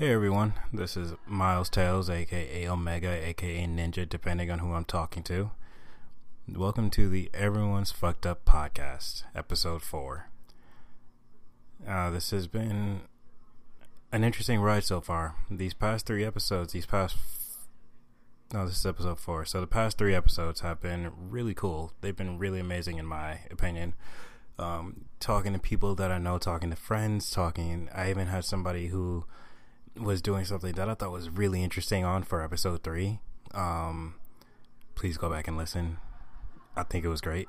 Hey everyone, this is Miles Tales, aka Omega, aka Ninja, depending on who I'm talking to. Welcome to the Everyone's Fucked Up podcast, episode 4. Uh, this has been an interesting ride so far. These past three episodes, these past. No, this is episode 4. So the past three episodes have been really cool. They've been really amazing, in my opinion. Um, talking to people that I know, talking to friends, talking. I even had somebody who was doing something that I thought was really interesting on for episode three. Um, please go back and listen. I think it was great.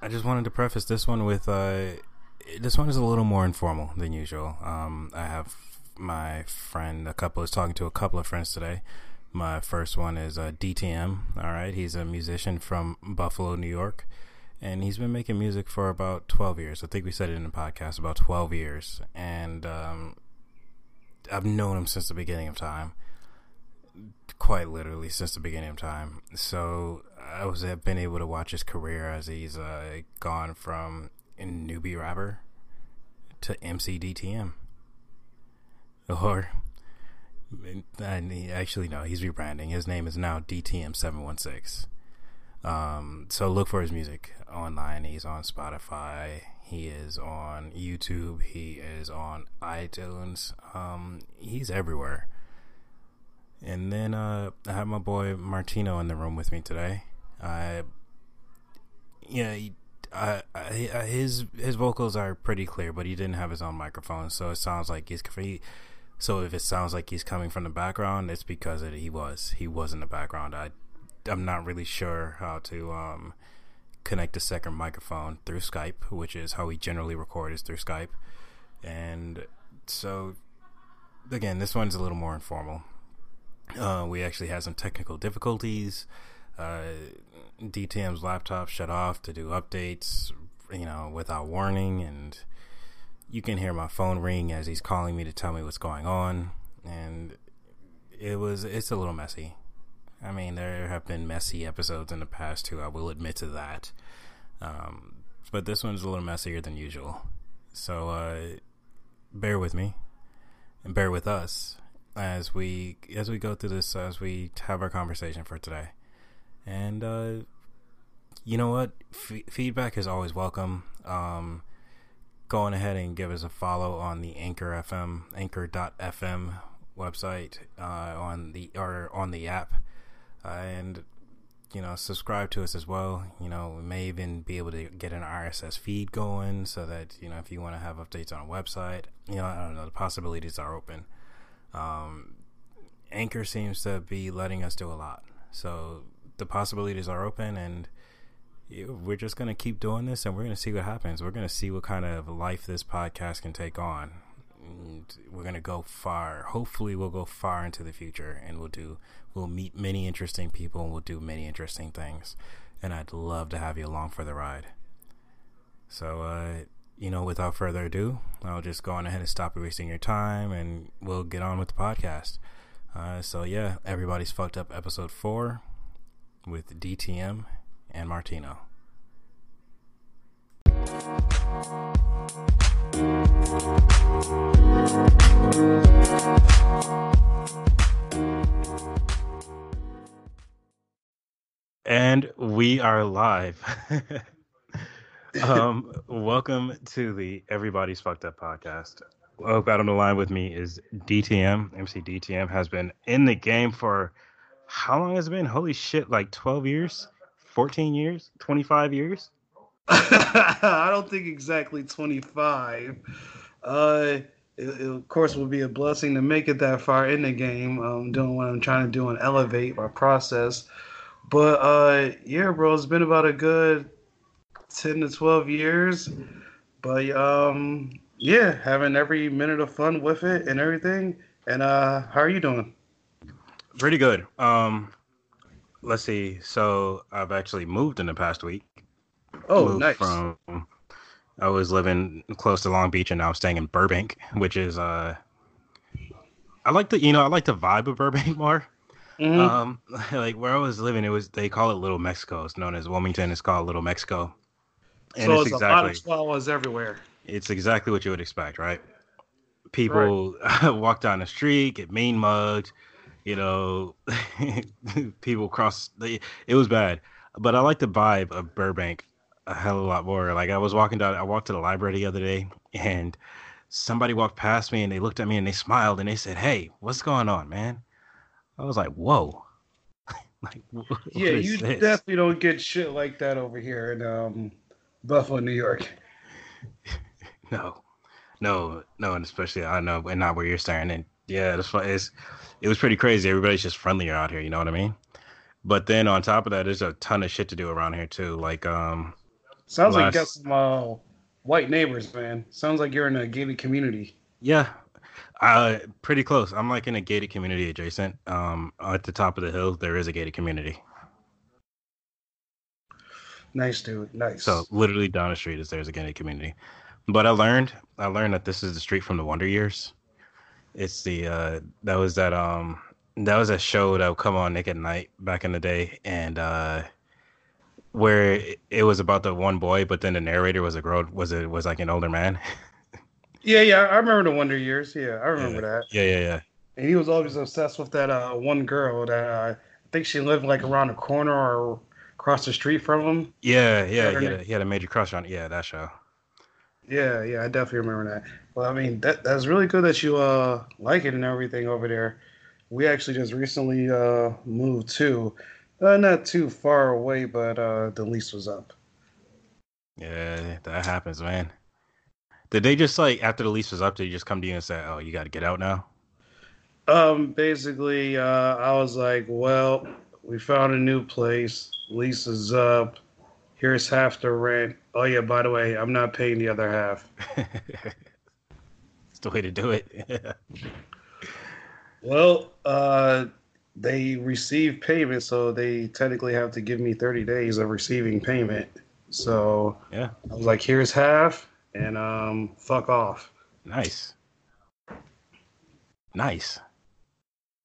I just wanted to preface this one with uh, this one is a little more informal than usual. Um, I have my friend, a couple is talking to a couple of friends today. My first one is uh, DTM. All right, he's a musician from Buffalo, New York and he's been making music for about 12 years. I think we said it in the podcast about 12 years, and um, I've known him since the beginning of time, quite literally since the beginning of time. So I was have been able to watch his career as he's uh, gone from a newbie rapper to MCDTM, or actually no, he's rebranding. His name is now DTM seven one six. Um, so look for his music online. He's on Spotify. He is on YouTube. He is on iTunes. Um, he's everywhere. And then uh, I have my boy Martino in the room with me today. I, yeah, he, I, I, his his vocals are pretty clear, but he didn't have his own microphone, so it sounds like he's. He, so if it sounds like he's coming from the background, it's because it, he was. He was in the background. I I'm not really sure how to um, connect a second microphone through Skype, which is how we generally record is through Skype. And so, again, this one's a little more informal. Uh, we actually had some technical difficulties. Uh, DTM's laptop shut off to do updates, you know, without warning, and you can hear my phone ring as he's calling me to tell me what's going on, and it was it's a little messy. I mean, there have been messy episodes in the past too. I will admit to that. Um, but this one's a little messier than usual. So uh, bear with me and bear with us as we as we go through this as we have our conversation for today. And uh, you know what? F- feedback is always welcome. Um, go on ahead and give us a follow on the Anchor FM, Anchor.fm website uh, on the or on the app and you know subscribe to us as well. You know we may even be able to get an rss feed going so that you know if you want to have updates on a website you know i don't know the possibilities are open. Um, anchor seems to be letting us do a lot. So the possibilities are open and we're just going to keep doing this and we're going to see what happens. We're going to see what kind of life this podcast can take on and we're to go far hopefully we'll go far into the future and we'll do We'll meet many interesting people and we'll do many interesting things. And I'd love to have you along for the ride. So, uh, you know, without further ado, I'll just go on ahead and stop wasting your time and we'll get on with the podcast. Uh, so, yeah, everybody's fucked up episode four with DTM and Martino. And we are live. um, welcome to the Everybody's Fucked Up podcast. Out on the line with me is DTM. MC DTM has been in the game for how long has it been? Holy shit, like 12 years? 14 years? 25 years? I don't think exactly 25. Uh, it, it, of course, would be a blessing to make it that far in the game. Um, doing what I'm trying to do and elevate my process. But uh, yeah, bro, it's been about a good ten to twelve years. But um, yeah, having every minute of fun with it and everything. And uh, how are you doing? Pretty good. Um, let's see. So I've actually moved in the past week. Oh, nice. From I was living close to Long Beach, and now I'm staying in Burbank, which is uh, I like the you know I like the vibe of Burbank more. Mm-hmm. Um, like where I was living, it was they call it Little Mexico. It's known as Wilmington. It's called Little Mexico. And so it's, it's exactly, a lot of chihuahuas everywhere. It's exactly what you would expect, right? people right. walk down the street, get mean mugged. You know, people cross. The, it was bad, but I like the vibe of Burbank a hell of a lot more. Like I was walking down, I walked to the library the other day, and somebody walked past me, and they looked at me and they smiled and they said, "Hey, what's going on, man?" I was like, "Whoa." like, yeah, you this? definitely don't get shit like that over here in um, Buffalo, New York. no, no, no, and especially I know, and not where you're staring. And yeah, it's, it's it was pretty crazy. Everybody's just friendlier out here. You know what I mean? But then on top of that, there's a ton of shit to do around here too. Like, um, sounds last... like you got some uh, white neighbors, man. Sounds like you're in a gated community. Yeah, uh, pretty close. I'm like in a gated community adjacent. Um, at the top of the hill, there is a gated community. Nice, dude. Nice. So literally down the street is there's a gated community. But I learned, I learned that this is the street from the Wonder Years. It's the uh, that was that um that was a show that would come on Nick at Nite back in the day, and uh, where it was about the one boy, but then the narrator was a girl, was it was like an older man. Yeah, yeah, I remember the Wonder Years. Yeah, I remember yeah. that. Yeah, yeah, yeah. And he was always obsessed with that uh, one girl that uh, I think she lived like around the corner or across the street from him. Yeah, yeah, he had, a, he had a major crush on. Yeah, that show. Yeah, yeah, I definitely remember that. Well, I mean, that that's really good that you uh like it and everything over there. We actually just recently uh moved to, uh, not too far away, but uh the lease was up. Yeah, that happens, man. Did they just like after the lease was up, did they just come to you and say, "Oh, you got to get out now"? Um, basically, uh, I was like, "Well, we found a new place. Lease is up. Here's half the rent. Oh yeah, by the way, I'm not paying the other half." It's the way to do it. well, uh, they receive payment, so they technically have to give me 30 days of receiving payment. So yeah, I was like, "Here's half." and um, fuck off. Nice. Nice.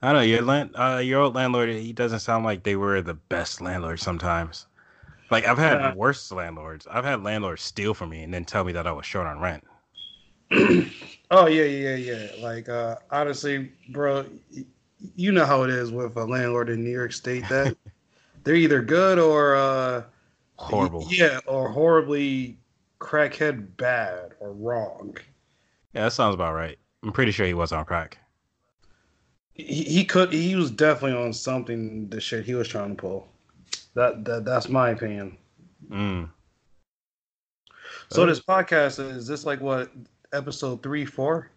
I know your land, uh, your old landlord. He doesn't sound like they were the best landlords. Sometimes, like I've had uh, worse landlords. I've had landlords steal from me and then tell me that I was short on rent. oh yeah, yeah, yeah. Like uh, honestly, bro, you know how it is with a landlord in New York State. That they're either good or uh, horrible. Yeah, or horribly crackhead bad or wrong. Yeah, that sounds about right. I'm pretty sure he was on crack. He, he could he was definitely on something the shit he was trying to pull. That that that's my opinion. Mm. So this podcast is this like what episode three, four?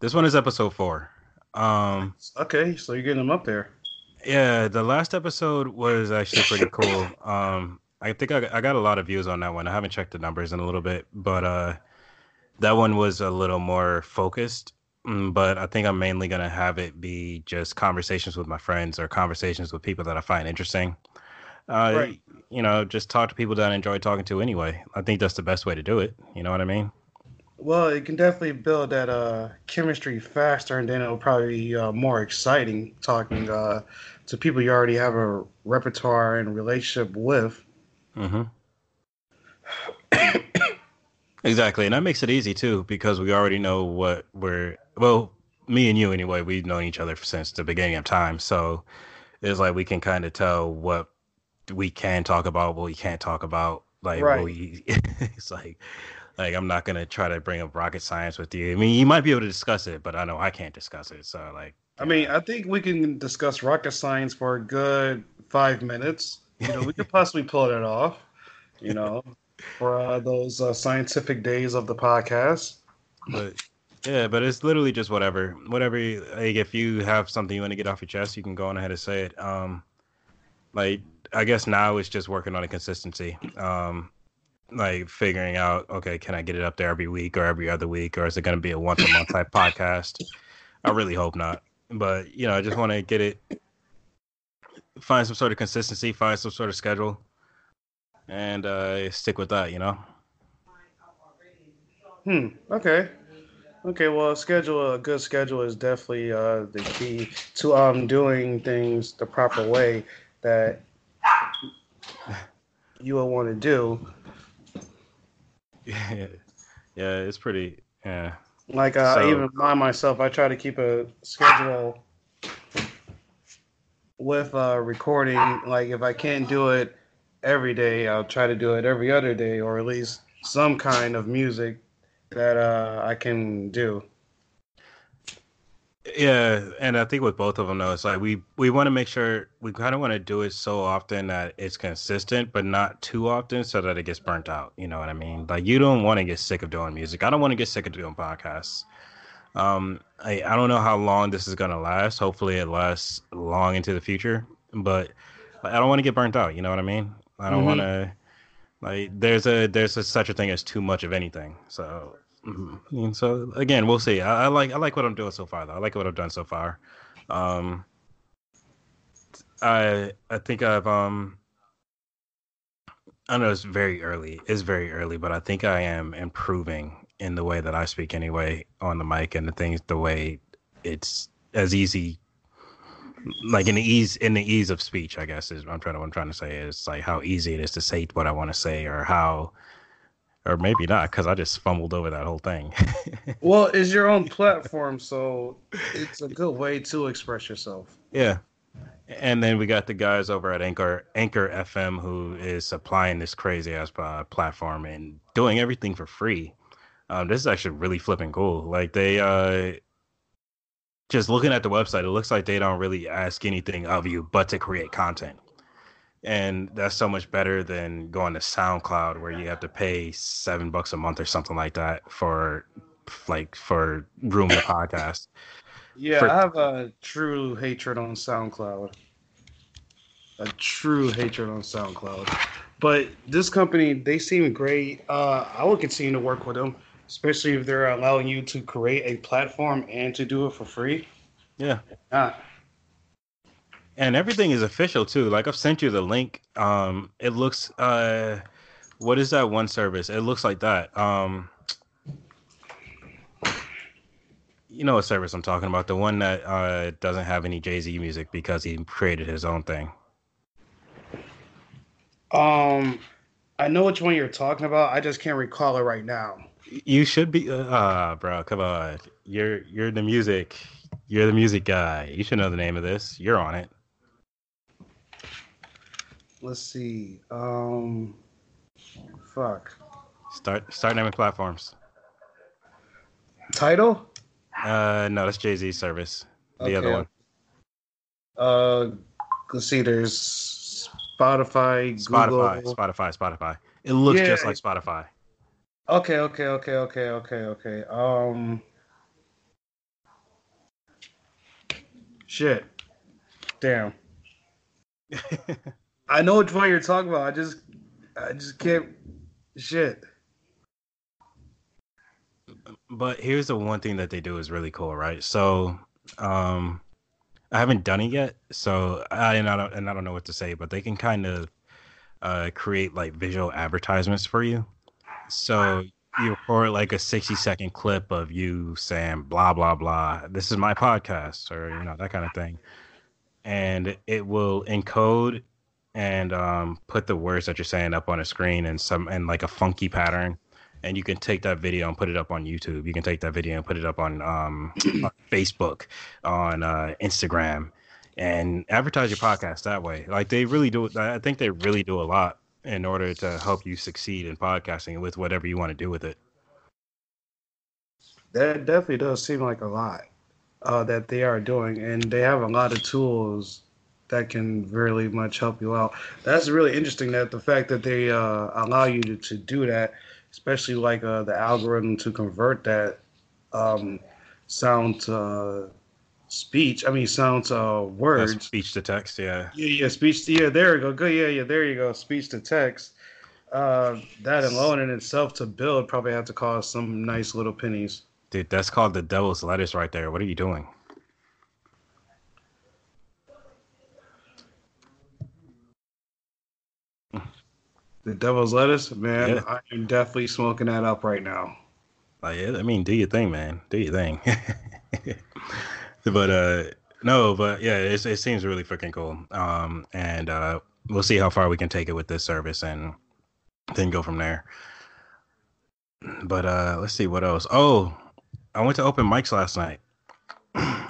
This one is episode four. Um Okay, so you're getting them up there. Yeah, the last episode was actually pretty cool. Um I think I, I got a lot of views on that one. I haven't checked the numbers in a little bit, but uh, that one was a little more focused. Mm, but I think I'm mainly gonna have it be just conversations with my friends or conversations with people that I find interesting. Uh, right. You know, just talk to people that I enjoy talking to anyway. I think that's the best way to do it. You know what I mean? Well, it can definitely build that uh, chemistry faster, and then it'll probably be uh, more exciting talking uh, to people you already have a repertoire and relationship with. Mm-hmm. exactly, and that makes it easy too because we already know what we're. Well, me and you anyway. We've known each other since the beginning of time, so it's like we can kind of tell what we can talk about, what we can't talk about. Like, right. we, it's like, like I'm not gonna try to bring up rocket science with you. I mean, you might be able to discuss it, but I know I can't discuss it. So, like, I mean, I think we can discuss rocket science for a good five minutes. You know, we could possibly pull it off. You know, for uh, those uh, scientific days of the podcast. But yeah, but it's literally just whatever, whatever. You, like, if you have something you want to get off your chest, you can go on ahead and say it. Um, like I guess now it's just working on a consistency. Um, like figuring out, okay, can I get it up there every week or every other week, or is it going to be a once a month type podcast? I really hope not. But you know, I just want to get it find some sort of consistency, find some sort of schedule, and uh, stick with that. You know. Hmm. Okay. Okay. Well, schedule a good schedule is definitely uh, the key to um doing things the proper way that you will want to do. Yeah. Yeah. It's pretty. Yeah. Like uh, so, even by myself, I try to keep a schedule with uh, recording. Like if I can't do it every day, I'll try to do it every other day, or at least some kind of music that uh, I can do. Yeah, and I think with both of them though, it's like we we want to make sure we kind of want to do it so often that it's consistent, but not too often, so that it gets burnt out. You know what I mean? Like you don't want to get sick of doing music. I don't want to get sick of doing podcasts. Um, I I don't know how long this is gonna last. Hopefully, it lasts long into the future, but I don't want to get burnt out. You know what I mean? I don't mm-hmm. want to like there's a there's a, such a thing as too much of anything. So Mm-hmm. And so again, we'll see. I, I, like I like what I'm doing so far, though. I like what I've done so far. Um, I I think I've um. I know it's very early. It's very early, but I think I am improving in the way that I speak anyway on the mic and the things the way it's as easy like in the ease in the ease of speech, I guess is what I'm trying to what I'm trying to say is like how easy it is to say what I want to say or how or maybe not because I just fumbled over that whole thing. well, it's your own platform, so it's a good way to express yourself. Yeah, and then we got the guys over at Anchor Anchor FM who is supplying this crazy ass uh, platform and doing everything for free. Um, this is actually really flipping cool. Like they uh, just looking at the website, it looks like they don't really ask anything of you but to create content and that's so much better than going to SoundCloud where you have to pay seven bucks a month or something like that for like for room the podcast. Yeah, for... I have a true hatred on SoundCloud. A true hatred on SoundCloud. But this company, they seem great. Uh, I will continue to work with them, especially if they're allowing you to create a platform and to do it for free. Yeah. Not and everything is official too. Like I've sent you the link. Um, it looks uh, what is that one service? It looks like that. Um, you know what service I'm talking about? The one that uh doesn't have any Jay Z music because he created his own thing. Um, I know which one you're talking about. I just can't recall it right now. You should be, uh, uh bro. Come on, you're you're the music. You're the music guy. You should know the name of this. You're on it let's see. Um, fuck. Start start naming platforms. Tidal? Uh, no, that's Jay Z service. The okay. other one. Uh, let's see. There's Spotify, Spotify, Google. Spotify, Spotify. It looks yeah. just like Spotify. Okay, okay, okay, okay, okay, okay. Um, shit. Damn. I know which one you're talking about. I just, I just can't. Shit. But here's the one thing that they do is really cool, right? So, um, I haven't done it yet, so I and I don't and I don't know what to say, but they can kind of uh, create like visual advertisements for you. So you record like a 60 second clip of you saying blah blah blah. This is my podcast, or you know that kind of thing, and it will encode and um, put the words that you're saying up on a screen and some and like a funky pattern and you can take that video and put it up on YouTube. You can take that video and put it up on, um, on Facebook, on uh, Instagram, and advertise your podcast that way. Like they really do. I think they really do a lot in order to help you succeed in podcasting with whatever you want to do with it. That definitely does seem like a lot uh, that they are doing, and they have a lot of tools that can really much help you out. That's really interesting that the fact that they uh, allow you to, to do that, especially like uh, the algorithm to convert that um, sound to uh, speech. I mean, sound to uh, words. That's speech to text, yeah. Yeah, yeah, speech. To, yeah, there you go. Good. Yeah, yeah, there you go. Speech to text. Uh, that alone in itself to build probably have to cost some nice little pennies. Dude, that's called the devil's lettuce right there. What are you doing? The devil's lettuce, man. Yeah. I am definitely smoking that up right now. Like, yeah, I mean, do your thing, man. Do your thing. but uh, no, but yeah, it, it seems really freaking cool. Um, and uh, we'll see how far we can take it with this service, and then go from there. But uh, let's see what else. Oh, I went to open mics last night.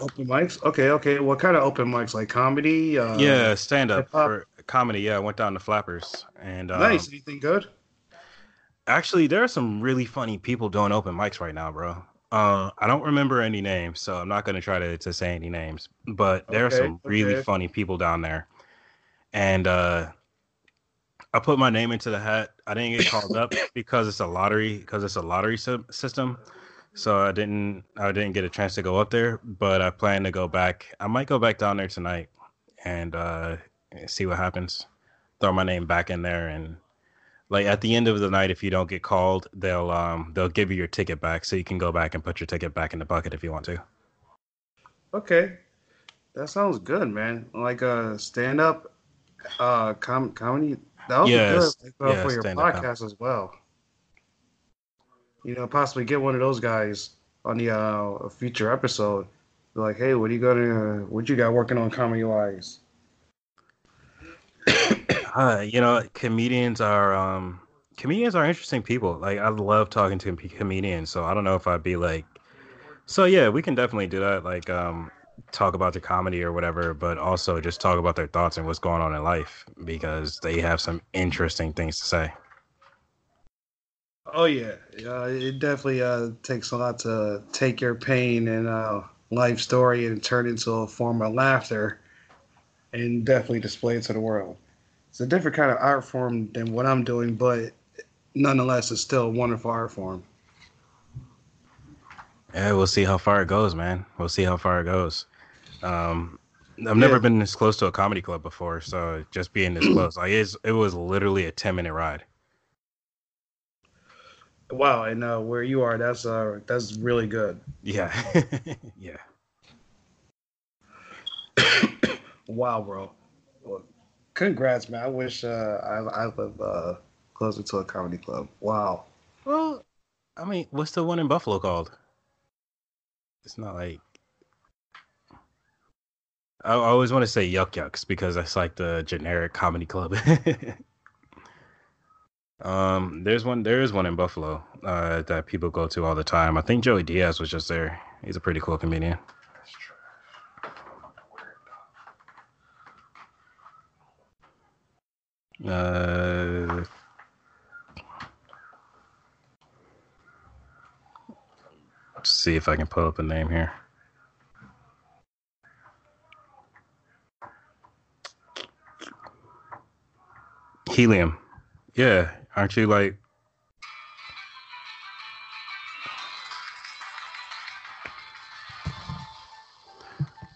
Open mics? Okay, okay. What kind of open mics? Like comedy? Uh, yeah, stand up for comedy. Yeah, I went down to Flappers and um, Nice. Anything good? Actually, there are some really funny people doing open mics right now, bro. Uh, I don't remember any names, so I'm not gonna try to, to say any names. But there are Okay, some really okay. funny people down there, and uh, I put my name into the hat. I didn't get called up because it's a lottery because it's a lottery sy- system. So I didn't I didn't get a chance to go up there, but I plan to go back. I might go back down there tonight and uh, see what happens. Throw my name back in there and like at the end of the night if you don't get called they'll um they'll give you your ticket back so you can go back and put your ticket back in the bucket if you want to Okay. That sounds good, man. Like uh stand up uh com- comedy. That would Yes, be good like, uh, yeah, for your com- podcast as well. You know, possibly get one of those guys on the uh a future episode. Be like, hey, what are you gonna what you got working on comedy wise? Uh, you know comedians are um comedians are interesting people. Like i love talking to comedians so i don't know if i'd be like so yeah we can definitely do that like um talk about the comedy or whatever but also just talk about their thoughts and what's going on in life because they have some interesting things to say. Oh yeah, uh, it definitely uh, takes a lot to take your pain and uh, life story and turn into a form of laughter, and definitely display it to the world. It's a different kind of art form than what I'm doing, but nonetheless, it's still a wonderful art form. yeah we'll see how far it goes man we'll see how far it goes um i've never Yeah. been this close to a comedy club before so just being this close like it's, it was literally a 10 minute ride Wow, and uh, where you are, that's uh, that's really good. yeah yeah Wow, bro. Well, congrats, man. I wish uh, I I live uh, closer to a comedy club. Wow. Well, I mean, what's the one in Buffalo called? It's not like I, I always want to say Yuk Yuk's because that's like the generic comedy club. um, there's one. There is one in Buffalo uh, that people go to all the time. I think Joey Diaz was just there. He's a pretty cool comedian. Uh, let's see if I can pull up a name here. Helium. Yeah, aren't you like?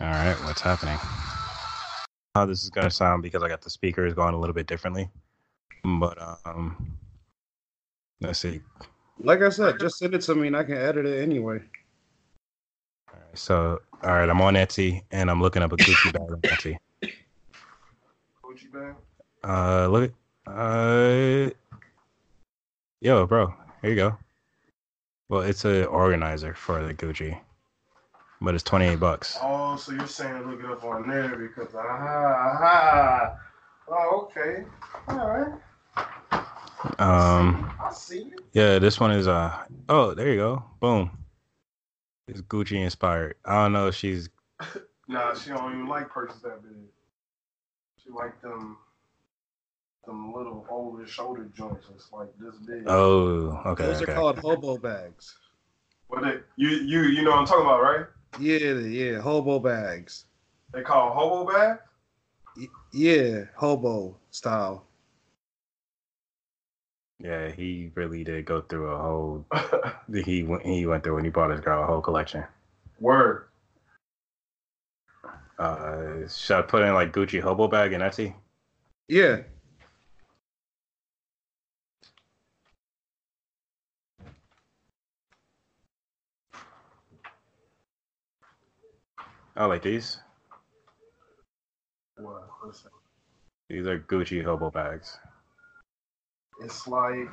All right, what's happening? How this is gonna sound because I got the speakers going a little bit differently, but um, let's see. Like I said, just send it to me and I can edit it anyway. All right, so all right, I'm on Etsy and I'm looking up a Gucci bag on Etsy. Gucci bag. Uh, look at, uh, yo, bro, here you go. Well, it's an organizer for the Gucci, but it's 28 bucks. Oh, so you're saying look it up on there because aha, aha. Oh, okay. All right. Um, I see it. yeah, this one is uh, oh, there you go, boom. It's Gucci inspired. I don't know if she's Nah, she don't even like purses that big. She like them, them little over the shoulder joints. It's like this big. oh, okay, Those okay. are called hobo bags. What they, you you you know what I'm talking about, right? Yeah, yeah, hobo bags. They call hobo bag. Y- Yeah, hobo style. Yeah, he really did go through a whole. He went. He went through when he bought his girl a whole collection. Word. Uh, should I put in like Gucci hobo bag in Etsy? Yeah. Oh, like these. What? These are Gucci hobo bags. it's like.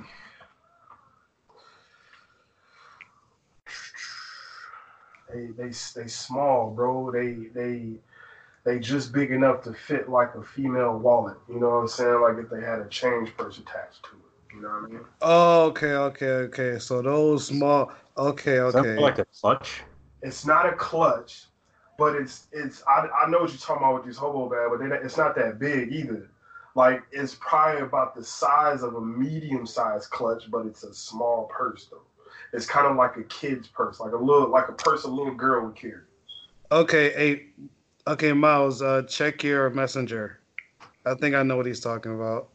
They they they small, bro. They they they just big enough to fit like a female wallet. You know what I'm saying? Like if they had a change purse attached to it. You know what I mean? Oh, okay, okay, okay. So those small, Okay, Is that okay. for like a clutch? It's not a clutch, but it's it's. I, I know what you're talking about with these hobo bag, but they, not- it's not that big either. Like it's probably about the size of a medium sized clutch, but it's a small purse though. It's kind of like a kid's purse, like a little like a purse a little girl would carry. Okay, hey, okay, Miles, uh, check your messenger. I think I know what he's talking about.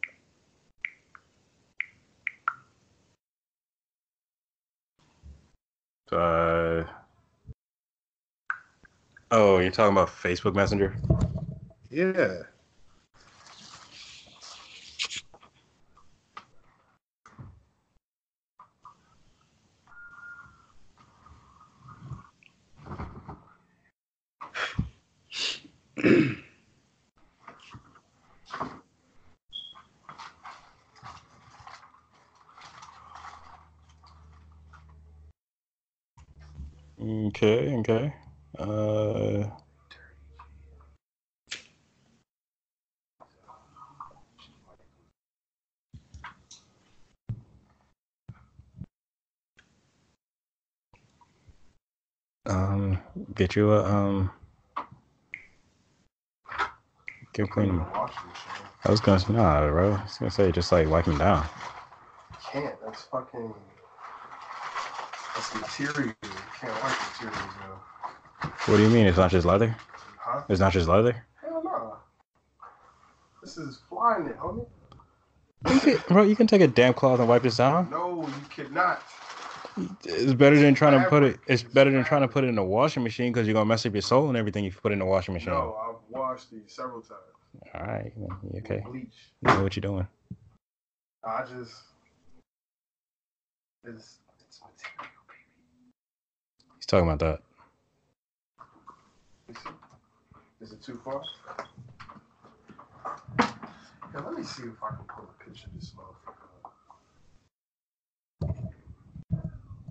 Uh. Oh, you're talking about Facebook Messenger? Yeah. Okay, okay. Uh. Um, get you a um. Get Clean. I was gonna nah, bro. I was gonna say just like wipe them down. Can't. That's fucking. That's material. You can't like materials now. What do you mean? It's not just leather? Huh? It's not just leather, Hell no. This is flying it, homie. you can, bro. You can take a damp cloth and wipe this down. No, you cannot. It's better than trying to put it. It's better than trying to put it in the washing machine because you're gonna mess up your soul and everything if you put it in the washing machine. No, I've washed these several times. All right, you okay? Bleach. You know what you're doing. I just. It's, it's material, baby. He's talking about that. You see? Is it too far? Yeah, let me see if I can pull a picture of this motherfucker.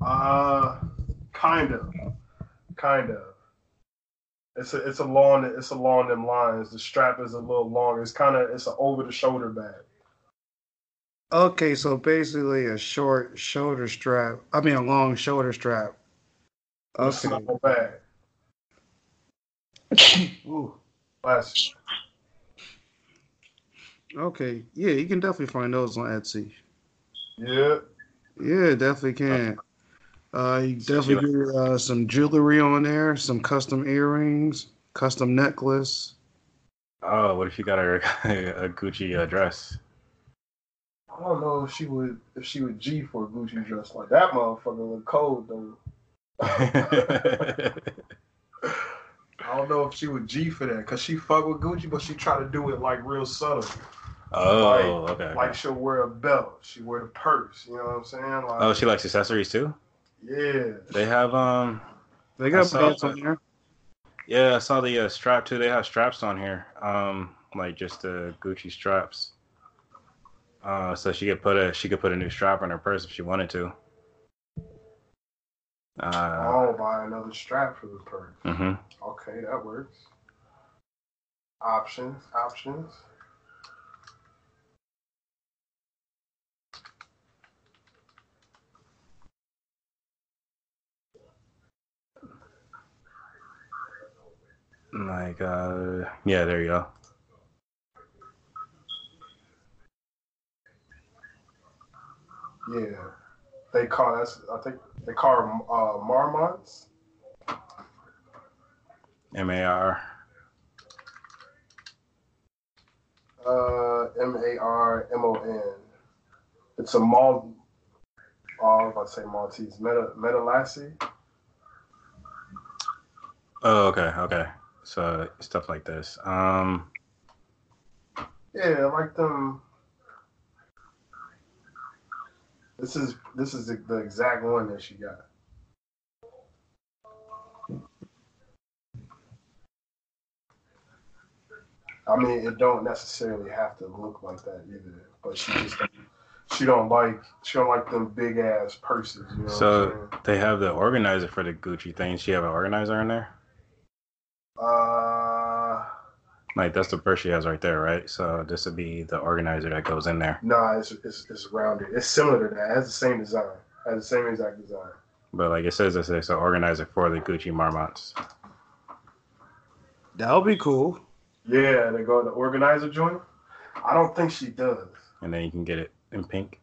Uh, kind of, kind of. It's a it's along it's along them lines. The strap is a little longer. It's kind of it's an over the shoulder bag. Okay, so basically a short shoulder strap. I mean, a long shoulder strap. Okay. Ooh, bless. Okay. Yeah, you can definitely find those on Etsy. Yeah. Yeah, definitely can. Uh, you definitely get uh, some jewelry on there, some custom earrings, custom necklace. Oh, what if you got a, a Gucci uh, dress? I don't know if she would if she would G for a Gucci dress like that. Motherfucker look cold though. I don't know if she would G for that because she fuck with Gucci, but she try to do it like real subtle. oh, okay. Like she'll wear a belt, she wear the purse. You know what I'm saying? Like, oh, she likes accessories too. yeah. They have um. They got belts on here. Yeah, I saw the uh, strap too. They have straps on here. Um, like just the Gucci straps. Uh, so she could put a she could put a new strap on her purse if she wanted to. Uh, I'll buy another strap for the purse. hmm Okay, that works. Options, options. Like uh, yeah, there you go. Yeah, they call that's I think they call them uh, Marmonts. M A R. Uh, M A R M O N. It's a Mal. Oh, I was about to say Maltese. Meta Metalassie. Oh, okay, okay. So stuff like this. Um, Yeah, I like them. This is this is the, the exact one that she got. I mean, it don't necessarily have to look like that either, but she just she don't like she don't like them big ass purses. You know So- they have the organizer for the Gucci things. She have an organizer in there. Uh, Like that's the purse she has right there, right? So this would be the organizer that goes in there. nah, it's, it's it's rounded. It's similar to that. It has the same design. It has the same exact design. But like it says, it's, it's an organizer for the Gucci Marmonts. That would be cool. Yeah, they go to the organizer joint. I don't think she does. And then you can get it in pink.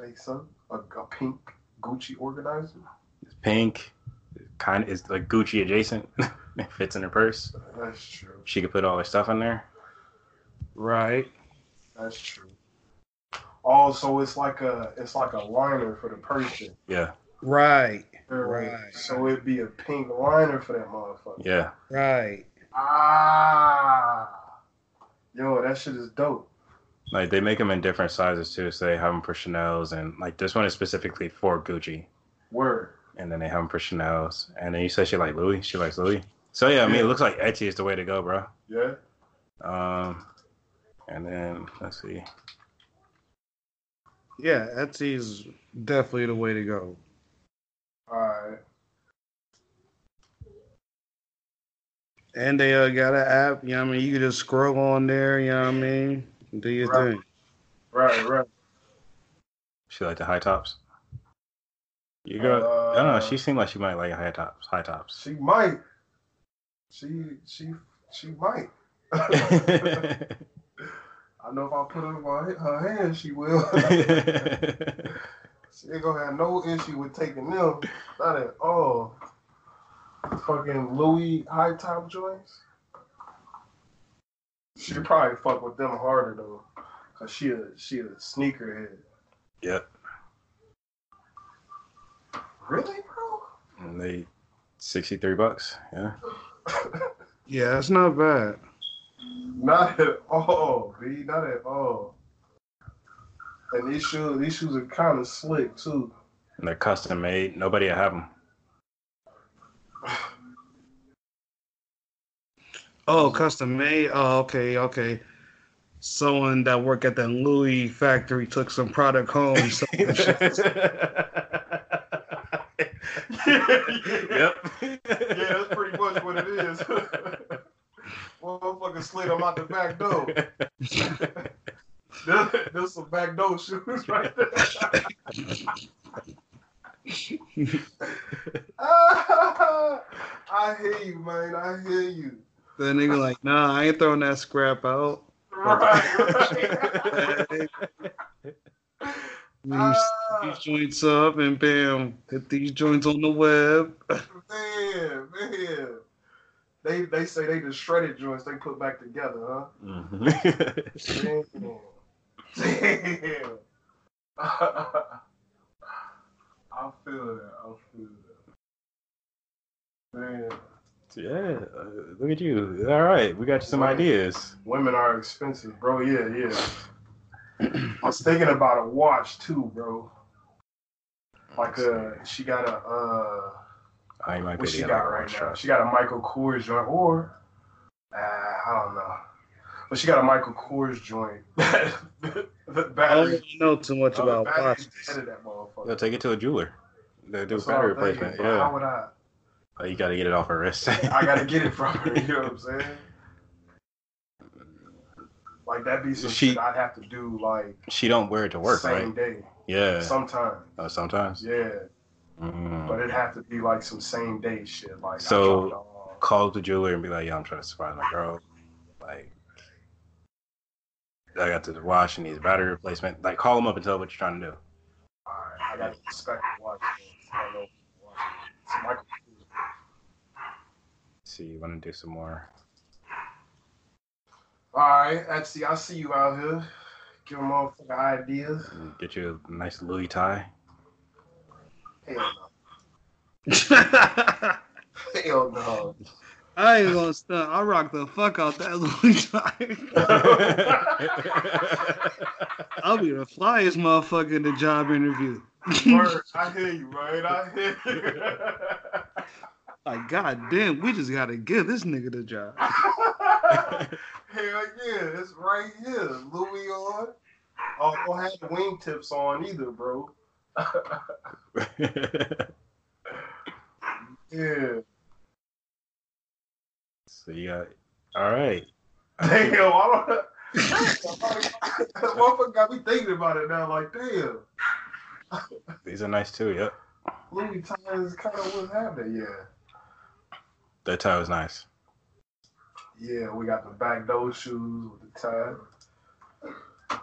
Think so? A, a pink Gucci organizer. It's pink. Kind of is like Gucci adjacent. it fits in her purse. That's true. She could put all her stuff in there. Right. That's true. Also, it's like a it's like a liner for the person. Yeah, Right. Right. So it'd be a pink liner for that motherfucker. yeah. Right. Ah. Yo, that shit is dope. Like they make them in different sizes too. So they have them for Chanel's and like this one is specifically for Gucci. Word. And then they have them for Chanel's. And then you said she like Louis. She likes Louis. So yeah, I mean it looks like Etsy is the way to go, bro. Yeah. Um, and then let's see. Yeah, Etsy's definitely the way to go. All right. And they uh, got an app, you know what I mean? You can just scroll on there, you know what I mean? Do your Right. thing. Right. Right. She like the high tops. You got. I don't know. She uh, seemed like she might like high tops. High tops. She might. She she she might. I know if I put her on her hand, she will. she ain't gonna have no issue with taking them. Not at all. Fucking Louis high top joints. She probably fuck with them harder though, cause she a she a sneakerhead. yep. Really, bro? And they sixty three bucks. Yeah. Yeah, that's not bad. Not at all, B. Not at all. And these shoes, these shoes are kind of slick too. And they're custom made. Nobody will have them. Oh, custom made? Oh, okay, okay. Someone that worked at the Louis factory took some product home. and sold the shit. Yep. Yeah, that's pretty much what it is. Motherfucker slid him out the back door. There's, there's some back door shoes right there. Ah, I hear you, man. I hear you. the nigga like, nah, I ain't throwing that scrap out. Right, right. These, Ah, these joints up and bam, hit these joints on the web. man, man. They they say they just shredded joints they put back together, huh? Mhm. Damn. Damn. I feel that. I feel that. Man, yeah. uh, Look at you. All right. We got you some ideas. women are expensive, bro. Yeah, yeah. I was thinking about a watch too, bro. Like uh, she got a uh, I might be what she got other right one. now? She got a Michael Kors joint, or uh, I don't know, but she got a Michael Kors joint. the I battery, don't know too much the about battery watches. dead of that motherfucker. Yo, take it to a jeweler. They do That's battery I'm thinking, replacement. but How would I? Oh, you got to get it off her wrist. I gotta get it from her. You know what I'm saying? Like that be some She- shit I'd have to do like She don't wear it to work, same right? day, Yeah. Sometimes. Oh, sometimes. Yeah, Mm. but it'd have to be like some same day shit. Like So- dropped off. Call the jeweler and be like, "Yo, I'm trying to surprise my girl. Like, I got to watch and needs battery replacement. Like, call them up and tell them what you're trying to do. Alright, I gotta inspect the watch. I don't know. It's a Michael Kors. see, you want to do some more? All right, Etsy, I'll see you out here. Give them motherfucker ideas. Get you a nice Louis tie. Hell no. Hell no. I ain't gonna stunt. I rock the fuck out that Louis tie. I'll be the flyest motherfucker in the job interview. Word, I hear you, man. I hear you. like, god damn, we just gotta give this nigga the job. Hell yeah, it's right here. Louis on. Oh, don't have the wingtips on either, bro. Yeah. so you got, all right. Damn, I don't. That motherfucker got me thinking about it now. Like, damn. These are nice too. Yep. Louis ties kind of what's happening. Yeah. That tie was nice. Yeah, we got the back door shoes with the tie.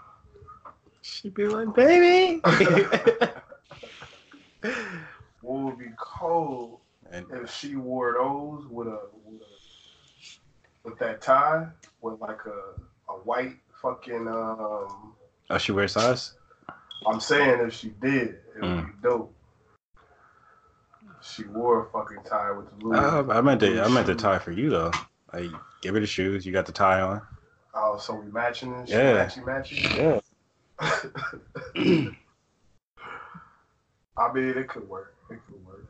She be like, baby. What would be cold and if she wore those with a with, a, with that tie with like a a white fucking um. oh, she wears size. I'm saying if she did, it would Mm. be dope. She wore a fucking tie with the Louis. Uh, I meant to. I meant to tie for you though. Like, give her the shoes. You got the tie on. Oh, so we matching this? Yeah. Matchy matchy. Yeah. I mean, it could work. It could work.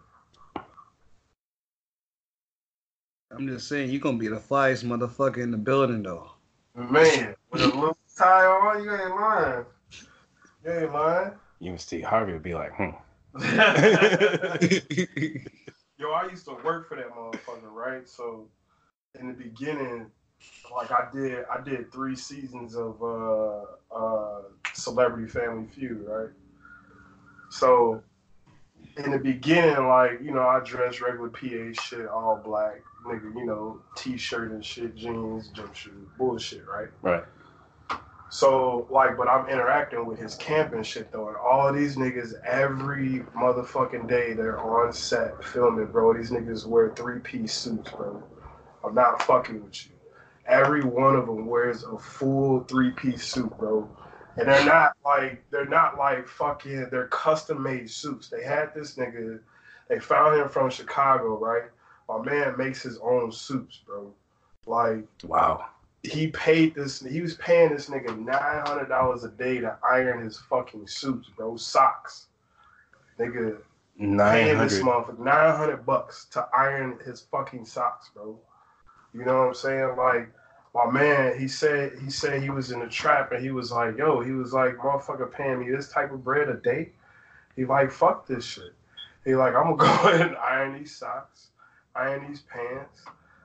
I'm just saying, you're gonna be the flyest motherfucker in the building, though. Man, with a little tie on, you ain't lying. You ain't lying. You and Steve Harvey would be like, hmm. Yo, I used to work for that motherfucker, right? So in the beginning, like I did I did three seasons of uh uh Celebrity Family Feud, right? So in the beginning, like, you know, I dressed regular PA shit, all black, nigga, you know, t shirt and shit, jeans, jump shoes, bullshit, right? Right. So, like, but I'm interacting with his camp and shit though, and all these niggas every motherfucking day they're on set filming, bro. These niggas wear three piece suits, bro. I'm not fucking with you. Every one of them wears a full three piece suit, bro. And they're not like they're not like fucking they're custom made suits. They had this nigga, they found him from Chicago, right? My man makes his own suits, bro. Like Wow. he paid this he was paying this nigga nine hundred dollars a day to iron his fucking suits, bro. Socks. Nigga Nine paying this motherfucker nine hundred bucks to iron his fucking socks, bro. You know what I'm saying? Like my man, he said he said he was in the trap and he was like, yo, he was like, motherfucker paying me this type of bread a day. He like, fuck this shit. He like, I'm gonna go ahead and iron these socks, iron these pants.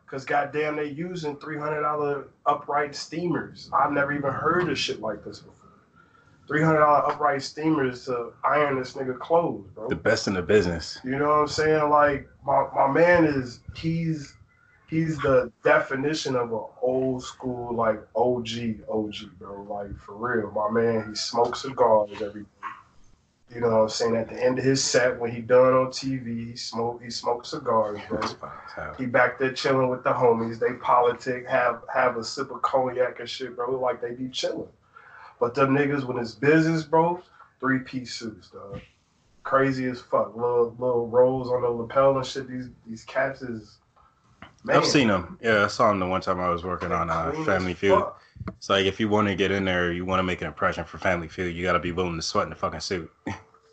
Cause goddamn, they using three hundred dollar upright steamers. I've never even heard of shit like this before. Three hundred dollar upright steamers to iron this nigga clothes, bro. The best in the business. You know what I'm saying? Like my, my man is he's he's the definition of an old school like OG OG bro. Like for real, my man. He smokes cigars every day. You know what I'm saying? At the end of his set, when he done on TV, he smoke he smokes cigars, bro. That's fine as hell. He back there chilling with the homies. They politic, have have a sip of cognac and shit, bro. Like they be chilling. But them niggas, when it's business, bro, three piece suits, dog. Crazy as fuck. Little little rolls on the lapel and shit. These these caps is. I've seen them. Yeah, I saw them the one time I was working on uh, Family Feud. fuck. It's like if you want to get in there, you want to make an impression for Family Feud, you got to be willing to sweat in the fucking suit.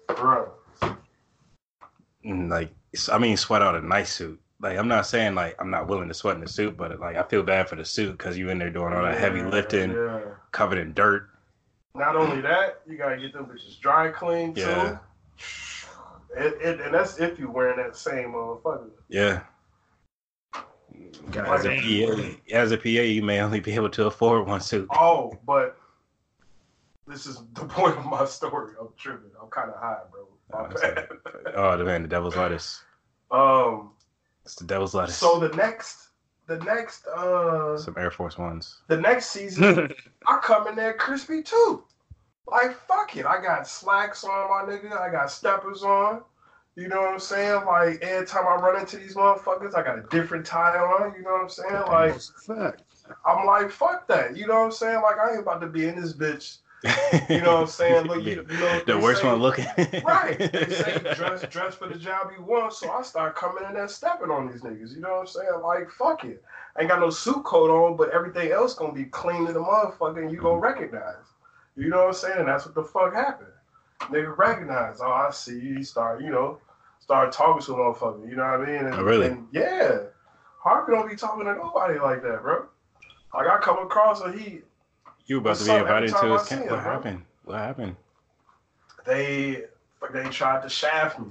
Bro, And, like, I mean, sweat out a nice suit. Like, I'm not saying like I'm not willing to sweat in the suit, but like I feel bad for the suit because you in there doing all that heavy lifting, Yeah. covered in dirt. Not only that, you gotta get them bitches dry clean too. Yeah. It, it, and that's if you're wearing that same motherfucker. Yeah. God As a. PA, as a PA, you may only be able to afford one suit. Oh, but this is the point of my story. I'm tripping. I'm kind of high, bro. Oh. Oh, the man, the devil's lettuce. Um. It's the devil's lettuce. So the next, the next, uh, Some Air Force Ones. the next season, I come in there crispy too. Like fuck it, I got slacks on my nigga. I got steppers on. You know what I'm saying? Like every time I run into these motherfuckers, I got a different tie on. You know what I'm saying? Like. I'm like fuck that. You know what I'm saying? Like I ain't about to be in this bitch. You know what I'm saying? Look, you, you know the worst say- one looking. Right. They say dress dress for the job you want, so I start coming in there stepping on these niggas. You know what I'm saying? Like, fuck it. I ain't got no suit coat on, but everything else gonna be clean to the motherfucker and you gonna mm-hmm. recognize. You know what I'm saying? And that's what the fuck happened. Nigga recognize, oh I see you, start, you know, start talking to a motherfucker, you know what I mean? And, Oh, really? and yeah. Harvey don't be talking to nobody like that, bro. Like I come across and he You about to be invited to his camp. him, What bro. happened? What happened? they they tried to shaft me.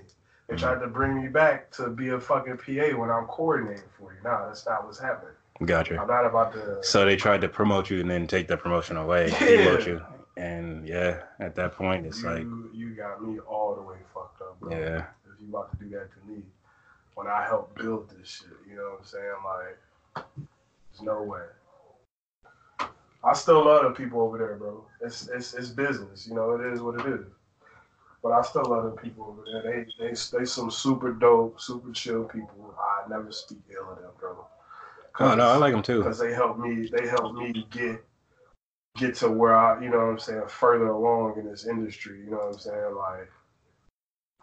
They mm-hmm. tried to bring me back to be a fucking PA when I'm coordinating for you. Nah, that's not what's happening. Gotcha. I'm not about to. So they tried to promote you and then take the promotion away, Yeah. demote you. And yeah, at that point, it's you, like, you got me all the way fucked up, bro. yeah, you about to do that to me, when I helped build this shit, you know what I'm saying? Like, there's no way. I still love the people over there, bro. It's it's it's business, you know. It is what it is. But I still love the people over there. They they they some super dope, super chill people. I never speak ill of them, bro. oh no, I like them too. because they helped me. They helped me get get to where I, you know, what I'm saying, further along in this industry. You know what I'm saying? Like,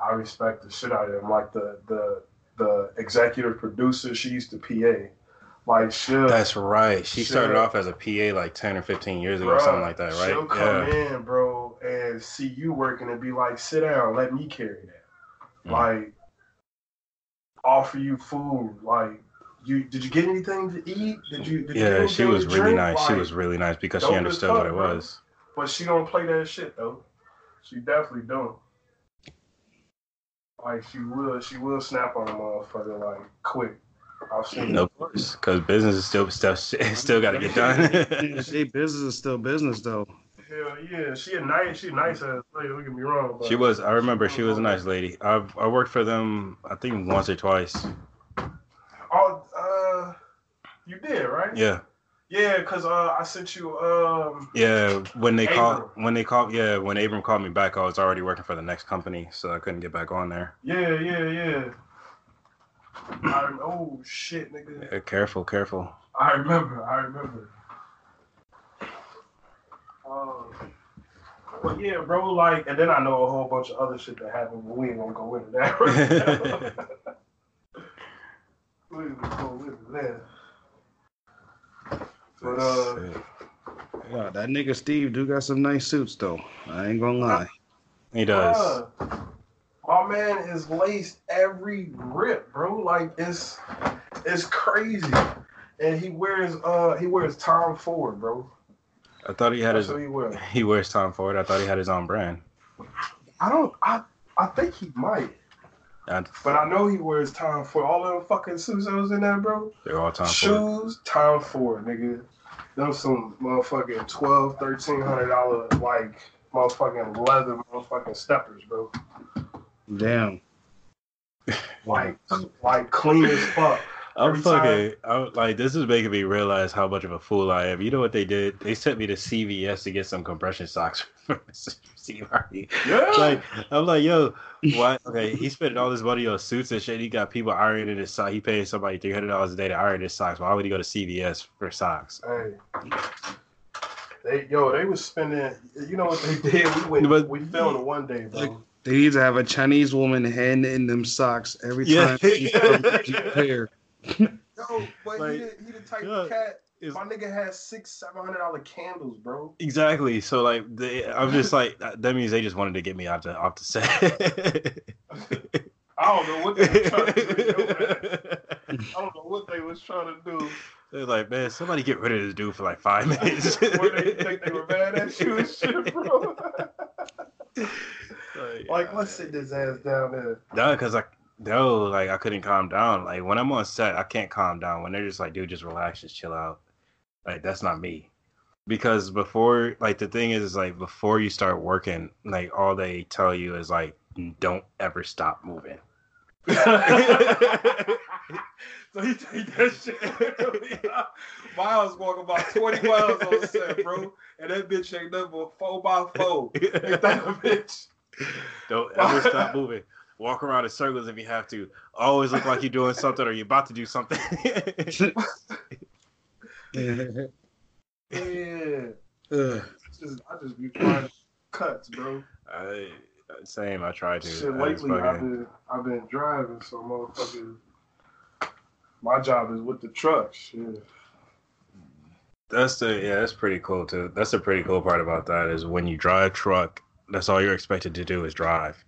I respect the shit out of him. Like the the the executive producer, she used to PA. Like she'll That's right. She started off as a PA like ten or fifteen years ago, or something like that, right? She'll come Yeah. in, bro, and see you working and be like, "Sit down, let me carry that." Mm. Like, offer you food. Like, you did you get anything to eat? Did you? Did you Yeah, she was really drink? nice. she was really nice because she understood fuck, what it was. But she don't play that shit though. She definitely don't. Like she will, she will snap on a motherfucker like quick. I've seen Of course, because business is still still still got to get done. Hey, business is still business though. Hell yeah, she a nice, she nice as like, don't get me wrong. But she was. I remember she was a nice lady. I I worked for them. I think once or twice. Oh, uh, you did right? Yeah, Yeah, cause uh, I sent you um. yeah. When they called, when they called, yeah, when Abram called me back, I was already working for the next company, so I couldn't get back on there. Yeah, yeah, yeah. I, oh shit, nigga. Yeah, careful, careful. I remember. I remember. Um, but yeah, bro. Like, and then I know a whole bunch of other shit that happened, but we ain't gonna go into that right now. we ain't gonna go into that. But uh, Wow, that nigga Steve do got some nice suits though. I ain't gonna lie. he does. bruh, my man is laced every rip, bro. Like it's it's crazy. And he wears uh he wears Tom Ford, bro. I thought he had That's his. he wears. He wears Tom Ford. I thought he had his own brand. I don't. I I think he might, I, but I know he wears Tom Ford. All them fucking suits that was in there, bro. they're all Tom Ford. Shoes, Tom Ford, nigga. Them some motherfucking twelve, thirteen hundred dollar like motherfucking leather motherfucking steppers, bro. Damn. Like like clean as fuck. I'm Every fucking. I'm like this is making me realize how much of a fool I am. You know what they did? They sent me to CVS to get some compression socks from Steve Harvey. Yeah. Like I'm like, yo, why? Okay, he spending all this money on suits and shit. He got people ironing his socks. He paid somebody three hundred dollars a day to iron his socks. Why would he go to CVS for socks? Hey. They yo, they was spending. You know what they did? We went. But- we filmed one day, bro. Like- They need to have a Chinese woman hand in them socks every Yeah. time she comes to pair. Yo, but Like, he, the, he the type yeah, of cat. It's- My nigga has six, seven hundred dollar candles, bro. Exactly. So like, they, I'm just like that means they just wanted to get me off the off the set. I don't know what they were trying to do. man. I don't know what they was trying to do. They're like, man, somebody get rid of this dude for like five minutes. Where they think they were mad at you and shit, bro. like, like, let's sit this ass down there. No, because like no, like I couldn't calm down. Like when I'm on set, I can't calm down. When they're just like, dude, just relax, just chill out. Like that's not me. Because before, like the thing is, is like before you start working, like all they tell you is like, don't ever stop moving. so you take that shit. Miles walking about 20 miles on set, bro. And that bitch ain't nothing but 4 by 4 Ain't that bitch? Don't ever stop moving. Walk around in circles if you have to. Always look like you're doing something or you're about to do something. Yeah. Ugh. It's Just, I just be trying cuts, bro. I, same. I try to. Shit, I just lately I've been I've been driving, so motherfuckers. My job is with the trucks. Shit. That's the yeah, that's pretty cool too. That's the pretty cool part about that is when you drive a truck, that's all you're expected to do is drive.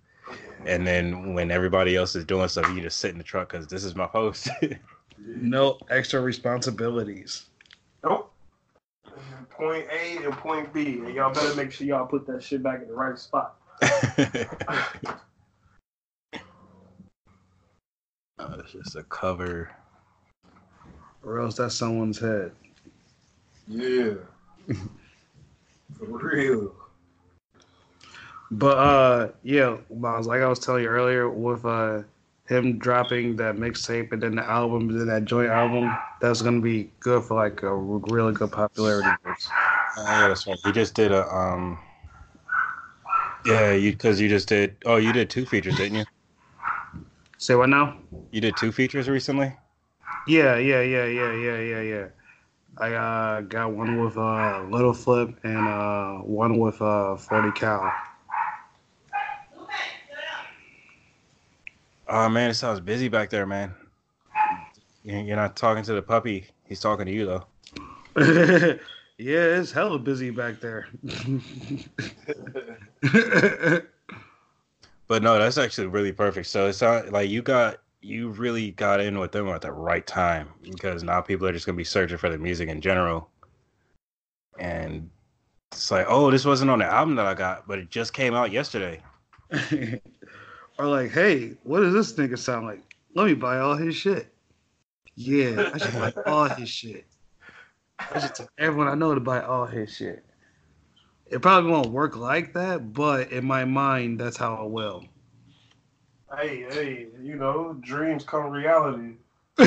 And then when everybody else is doing stuff, you just sit in the truck because this is my post. No extra responsibilities. Nope. Point A and point B, and y'all better make sure y'all put that shit back in the right spot. Uh, it's just a cover. Or else that's someone's head. Yeah. For real. But uh, yeah, Miles, like I was telling you earlier, with uh him dropping that mixtape and then the album, and then that joint album, that's gonna be good for like a really good popularity. boost. Yeah, that's right. He just did a um. Yeah, you because you just did. Oh, you did two features, didn't you? Say what now? You did two features recently. Yeah, yeah, yeah, yeah, yeah, yeah, yeah. I uh, got one with uh, Lil Flip and uh, one with uh, 40 Cal. Oh man, it sounds busy back there, man. You- You're not talking to the puppy. He's talking to you though. yeah, it's hella busy back there. But no, that's actually really perfect. So it's not like you got you really got in with them at the right time because now people are just gonna be searching for the music in general. And it's like, oh, this wasn't on the album that I got, but it just came out yesterday. or like, hey, what does this nigga sound like? Let me buy all his shit. Yeah, I should buy all his shit. I should tell everyone I know to buy all his shit. It probably won't work like that, but in my mind, that's how it will. Hey, hey, you know, dreams come reality.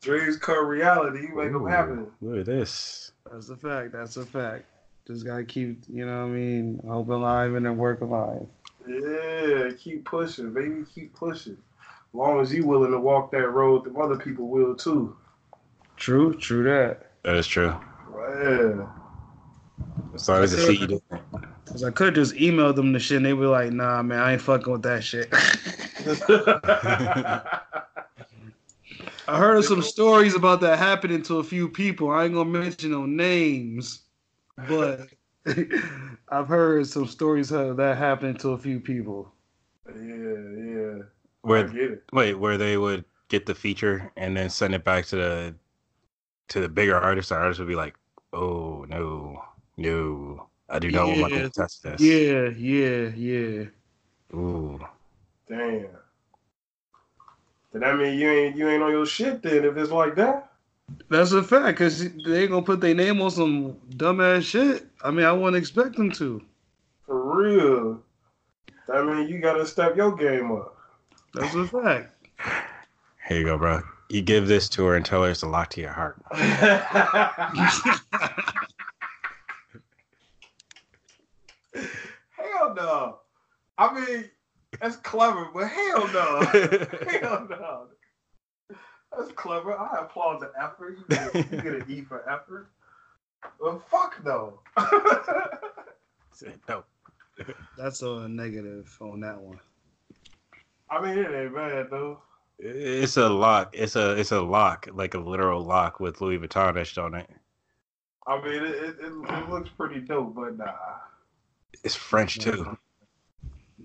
Dreams come reality. You make them happen. Look at this. That's a fact. That's a fact. Just gotta keep, you know what I mean, hope alive and then work alive. Yeah, keep pushing, baby. Keep pushing. As long as you willing to walk that road, the other people will too. True, true that. That is true. Yeah. As long as the seed is Cause I could just email them the shit and they be like, nah, man, I ain't fucking with that shit. I heard of some stories about that happening to a few people. I ain't gonna mention no names, but I've heard some stories of that happening to a few people. yeah, yeah. Where wait, where they would get the feature and then send it back to the to the bigger artist. The artist would be like, "Oh no, no, I do not want my Yeah. to touch this." Yeah, yeah, yeah. Ooh. Damn. Then that mean you ain't you ain't on your shit then if it's like that? That's a fact, cause they ain't gonna put their name on some dumbass shit. I mean, I wouldn't expect them to. For real. That mean you gotta step your game up. That's a fact. Here you go, bro. You give this to her and tell her it's a lock to your heart. hell no. I mean, that's clever, but hell no. hell no. That's clever. I applaud the effort. You get, a, you get an E for effort. Well, fuck no. no. That's a negative on that one. I mean, it ain't bad though. It's a lock. It's a it's a lock, like a literal lock with Louis Vuitton etched on it. I mean, it, it, it, it looks pretty dope, but nah. It's French too.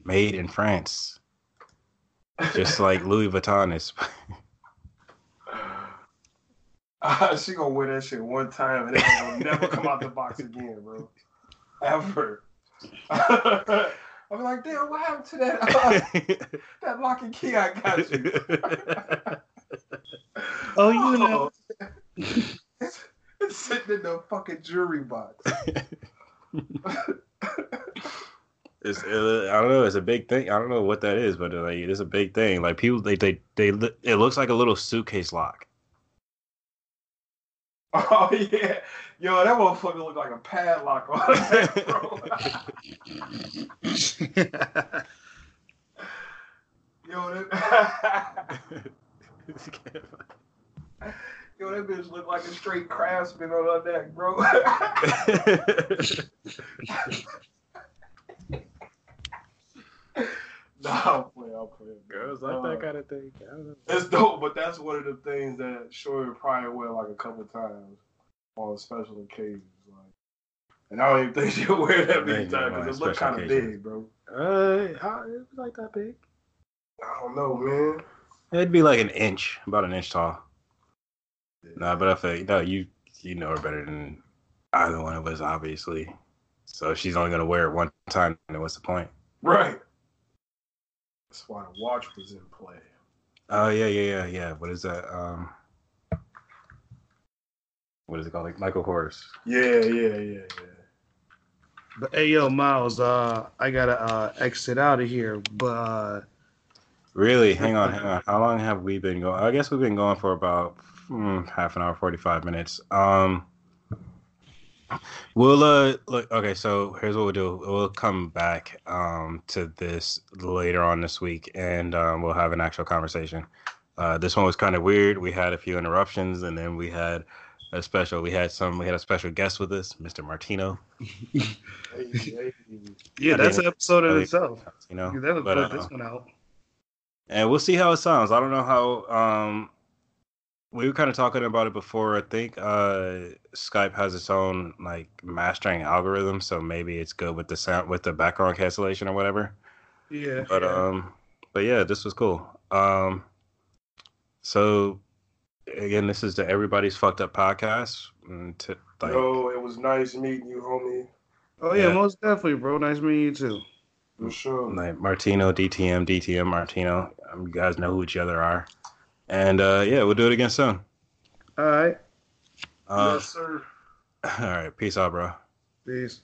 Made in France. Just like Louis Vuitton is. Uh, she gonna wear that shit one time and it ain't gonna never come out the box again, bro. Ever. I'm like, damn, what happened to that uh, that lock and key I got you? Oh, you know. it's, it's sitting in the fucking jewelry box. It's uh, I don't know. It's a big thing. I don't know what that is, but like it's a big thing. Like people, they they they it looks like a little suitcase lock. Oh yeah, yo, that motherfucker looked like a padlock on that, bro. yo, that, yo, that bitch look like a straight craftsman on her neck, bro. nah, I'm playing, I'm playing. Girls like that kind of thing. I don't know. It's dope, but that's one of the things that Shorty would probably wear like a couple times on special occasions. Like, and I don't even think she'll wear that many times because it look special kind of big, bro. Uh, how, it was like that big. I don't know, man. It'd be like an inch, about an inch tall. Nah, but I feel no, you you know her better than either one of us, obviously. So if she's only gonna wear it one time, then what's the point? Right. That's why the watch was in play. Oh yeah, yeah, yeah, yeah. What is that? Um, what is it called? Like Michael Kors. Yeah, yeah, yeah, yeah. But hey, yo, Miles, uh, I gotta uh, exit out of here. But uh, Really? Hang on, hang on. How long have we been going? I guess we've been going for about mm, half an hour, forty-five minutes. Um, we'll uh, look. Okay, so here's what we'll do. We'll come back um to this later on this week, and um, we'll have an actual conversation. Uh, this one was kind of weird. We had a few interruptions, and then we had a special. We had some. We had a special guest with us, Mr. Martino. Hey, hey. yeah, I that's an episode I in itself. You know, You never but, put uh, this one out. and we'll see how it sounds. I don't know how. Um, we were kind of talking about it before. I think uh, Skype has its own like mastering algorithm, so maybe it's good with the sound with the background cancellation or whatever. Yeah. But um, but yeah, this was cool. Um, so again, this is the Everybody's Fucked Up podcast. And to, like, Yo, it was nice meeting you, homie. oh yeah, yeah. most definitely, bro. Nice meeting you too. For sure. like Martino, DTM, DTM, Martino. Um, you guys know who each other are, and uh, yeah, we'll do it again soon. All right. Uh, yes, sir. all right, peace out, bro. Peace.